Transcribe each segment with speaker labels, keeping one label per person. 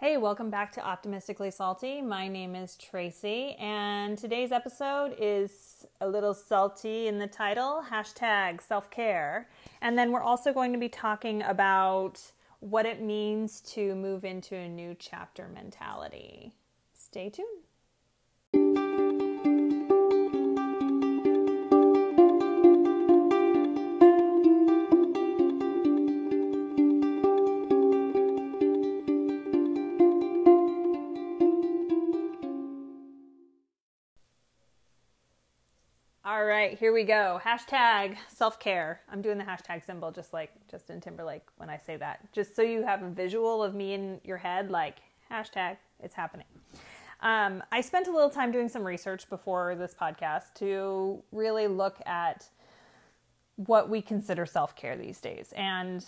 Speaker 1: Hey, welcome back to Optimistically Salty. My name is Tracy, and today's episode is a little salty in the title hashtag self care. And then we're also going to be talking about what it means to move into a new chapter mentality. Stay tuned. Here we go. Hashtag self care. I'm doing the hashtag symbol just like Justin Timberlake when I say that, just so you have a visual of me in your head, like hashtag, it's happening. Um, I spent a little time doing some research before this podcast to really look at what we consider self care these days. And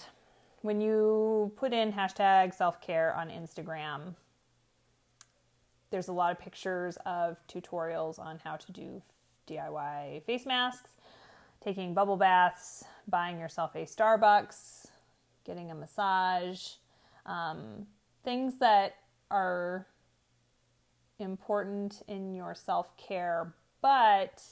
Speaker 1: when you put in hashtag self care on Instagram, there's a lot of pictures of tutorials on how to do DIY face masks, taking bubble baths, buying yourself a Starbucks, getting a massage, um, things that are important in your self care, but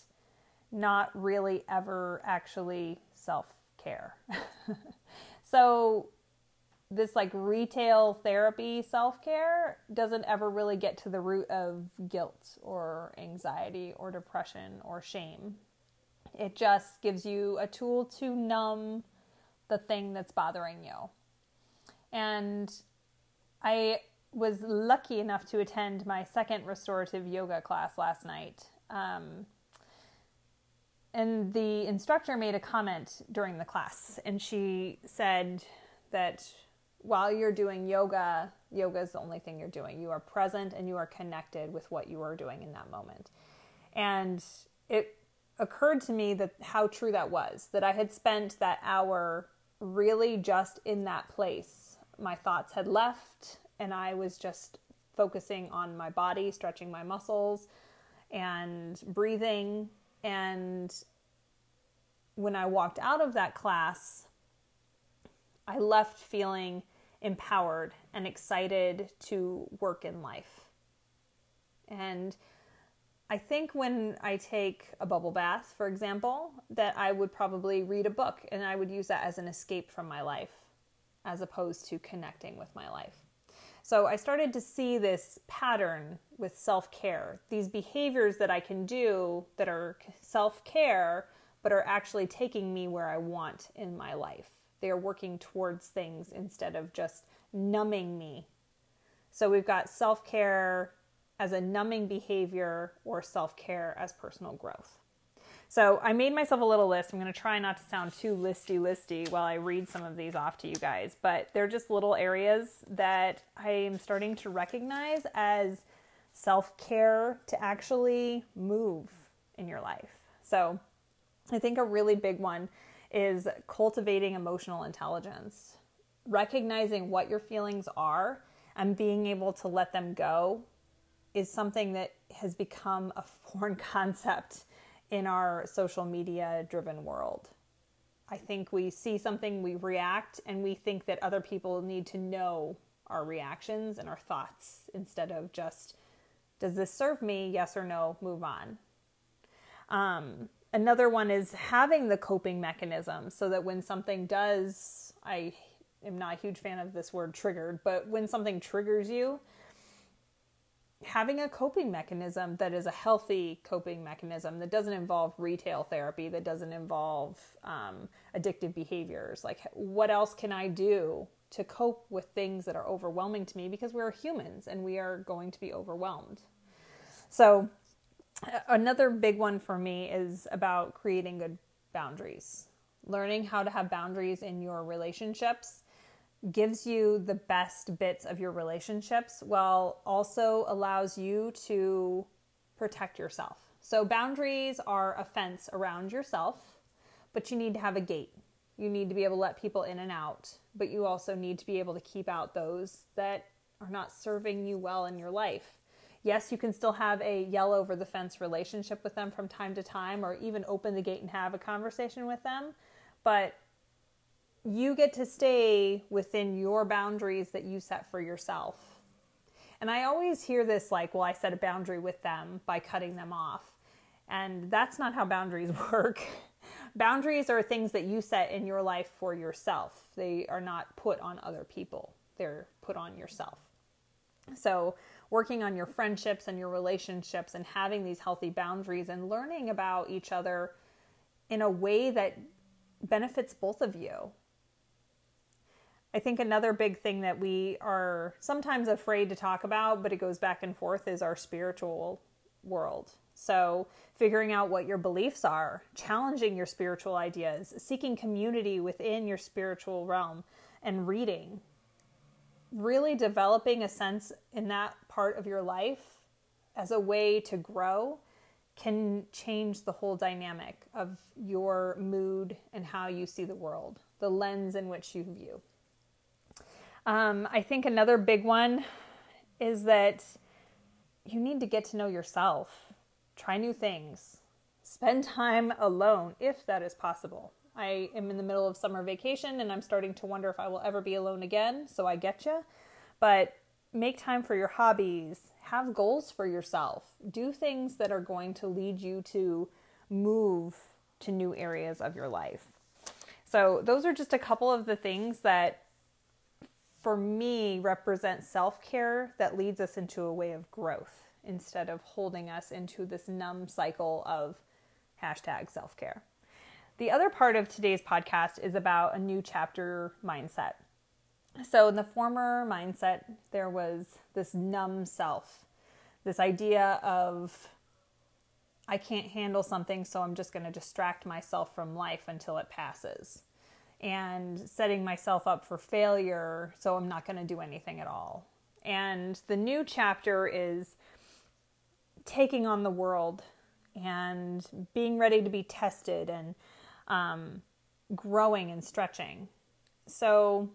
Speaker 1: not really ever actually self care. so, this like retail therapy self care doesn't ever really get to the root of guilt or anxiety or depression or shame. It just gives you a tool to numb the thing that's bothering you. And I was lucky enough to attend my second restorative yoga class last night. Um, and the instructor made a comment during the class, and she said that while you're doing yoga, yoga is the only thing you're doing. You are present and you are connected with what you are doing in that moment. And it occurred to me that how true that was, that I had spent that hour really just in that place. My thoughts had left and I was just focusing on my body, stretching my muscles and breathing. And when I walked out of that class, I left feeling empowered and excited to work in life. And I think when I take a bubble bath, for example, that I would probably read a book and I would use that as an escape from my life as opposed to connecting with my life. So I started to see this pattern with self care, these behaviors that I can do that are self care, but are actually taking me where I want in my life. They are working towards things instead of just numbing me. So we've got self care as a numbing behavior or self care as personal growth. So I made myself a little list. I'm going to try not to sound too listy listy while I read some of these off to you guys, but they're just little areas that I am starting to recognize as self care to actually move in your life. So I think a really big one is cultivating emotional intelligence, recognizing what your feelings are and being able to let them go is something that has become a foreign concept in our social media driven world. I think we see something, we react, and we think that other people need to know our reactions and our thoughts instead of just, does this serve me? Yes or no, move on. Um, another one is having the coping mechanism so that when something does, I am not a huge fan of this word triggered, but when something triggers you, having a coping mechanism that is a healthy coping mechanism that doesn't involve retail therapy, that doesn't involve um, addictive behaviors. Like, what else can I do to cope with things that are overwhelming to me? Because we're humans and we are going to be overwhelmed. So, another big one for me is about creating good boundaries. Learning how to have boundaries in your relationships gives you the best bits of your relationships while also allows you to protect yourself. So, boundaries are a fence around yourself, but you need to have a gate. You need to be able to let people in and out, but you also need to be able to keep out those that are not serving you well in your life. Yes, you can still have a yell over the fence relationship with them from time to time, or even open the gate and have a conversation with them, but you get to stay within your boundaries that you set for yourself. And I always hear this like, well, I set a boundary with them by cutting them off. And that's not how boundaries work. boundaries are things that you set in your life for yourself, they are not put on other people, they're put on yourself. So, working on your friendships and your relationships and having these healthy boundaries and learning about each other in a way that benefits both of you. I think another big thing that we are sometimes afraid to talk about, but it goes back and forth, is our spiritual world. So, figuring out what your beliefs are, challenging your spiritual ideas, seeking community within your spiritual realm, and reading. Really developing a sense in that part of your life as a way to grow can change the whole dynamic of your mood and how you see the world, the lens in which you view. Um, I think another big one is that you need to get to know yourself, try new things, spend time alone if that is possible. I am in the middle of summer vacation and I'm starting to wonder if I will ever be alone again, so I get you. But make time for your hobbies, have goals for yourself, do things that are going to lead you to move to new areas of your life. So, those are just a couple of the things that for me represent self-care that leads us into a way of growth instead of holding us into this numb cycle of hashtag self-care. The other part of today's podcast is about a new chapter mindset so in the former mindset there was this numb self this idea of i can't handle something so i'm just going to distract myself from life until it passes and setting myself up for failure, so I'm not going to do anything at all. And the new chapter is taking on the world and being ready to be tested and um, growing and stretching. So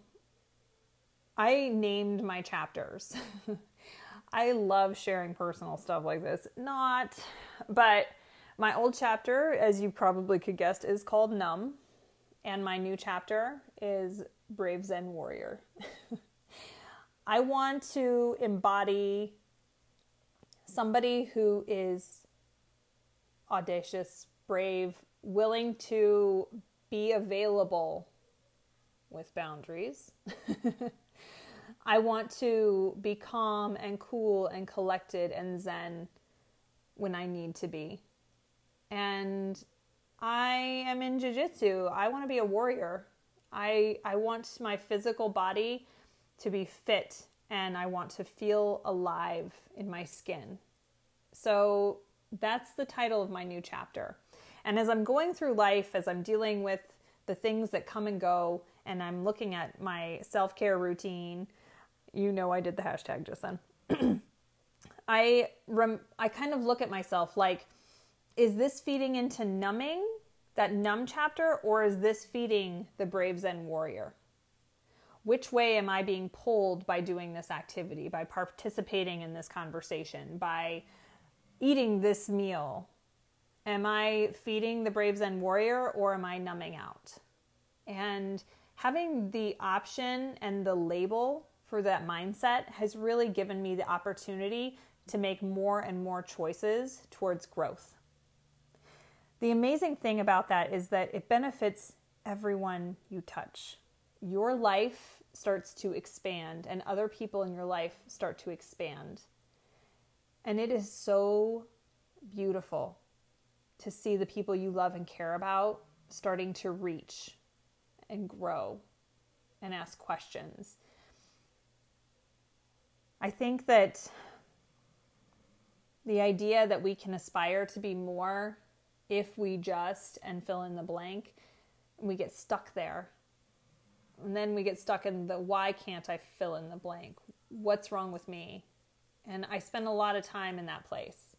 Speaker 1: I named my chapters. I love sharing personal stuff like this. Not, but my old chapter, as you probably could guess, is called Numb and my new chapter is Brave Zen Warrior. I want to embody somebody who is audacious, brave, willing to be available with boundaries. I want to be calm and cool and collected and zen when I need to be. And I am in jiu-jitsu. I want to be a warrior. I I want my physical body to be fit and I want to feel alive in my skin. So that's the title of my new chapter. And as I'm going through life, as I'm dealing with the things that come and go, and I'm looking at my self care routine, you know, I did the hashtag just then. I rem- I kind of look at myself like is this feeding into numbing, that numb chapter, or is this feeding the brave Zen warrior? Which way am I being pulled by doing this activity, by participating in this conversation, by eating this meal? Am I feeding the brave Zen warrior or am I numbing out? And having the option and the label for that mindset has really given me the opportunity to make more and more choices towards growth. The amazing thing about that is that it benefits everyone you touch. Your life starts to expand, and other people in your life start to expand. And it is so beautiful to see the people you love and care about starting to reach and grow and ask questions. I think that the idea that we can aspire to be more if we just and fill in the blank, we get stuck there. And then we get stuck in the why can't I fill in the blank? What's wrong with me? And I spend a lot of time in that place.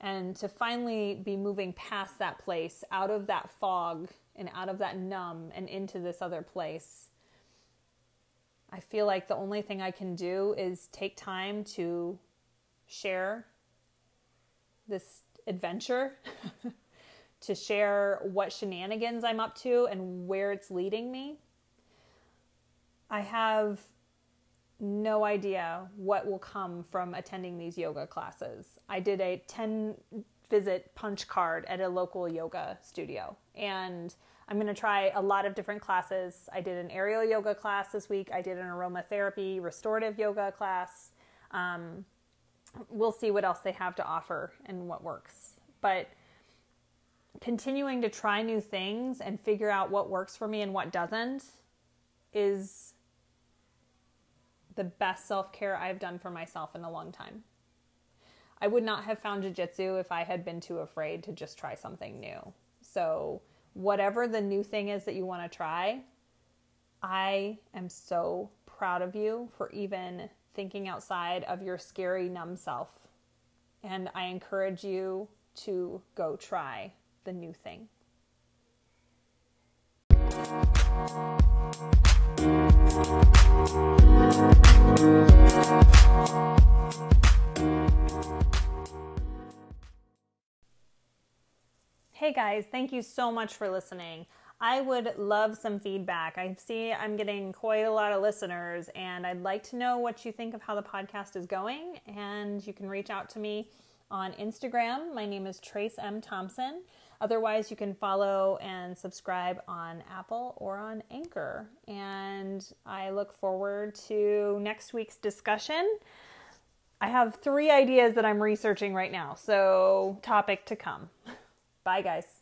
Speaker 1: And to finally be moving past that place, out of that fog and out of that numb and into this other place, I feel like the only thing I can do is take time to share this adventure to share what shenanigans I'm up to and where it's leading me. I have no idea what will come from attending these yoga classes. I did a 10 visit punch card at a local yoga studio and I'm going to try a lot of different classes. I did an aerial yoga class this week. I did an aromatherapy restorative yoga class. Um, we'll see what else they have to offer and what works. But continuing to try new things and figure out what works for me and what doesn't is the best self care I've done for myself in a long time. I would not have found jujitsu if I had been too afraid to just try something new. So, whatever the new thing is that you want to try, I am so proud of you for even thinking outside of your scary, numb self. And I encourage you to go try the new thing. Hey guys, thank you so much for listening. I would love some feedback. I see I'm getting quite a lot of listeners, and I'd like to know what you think of how the podcast is going. And you can reach out to me on Instagram. My name is Trace M. Thompson. Otherwise, you can follow and subscribe on Apple or on Anchor. And I look forward to next week's discussion. I have three ideas that I'm researching right now, so topic to come. Bye, guys.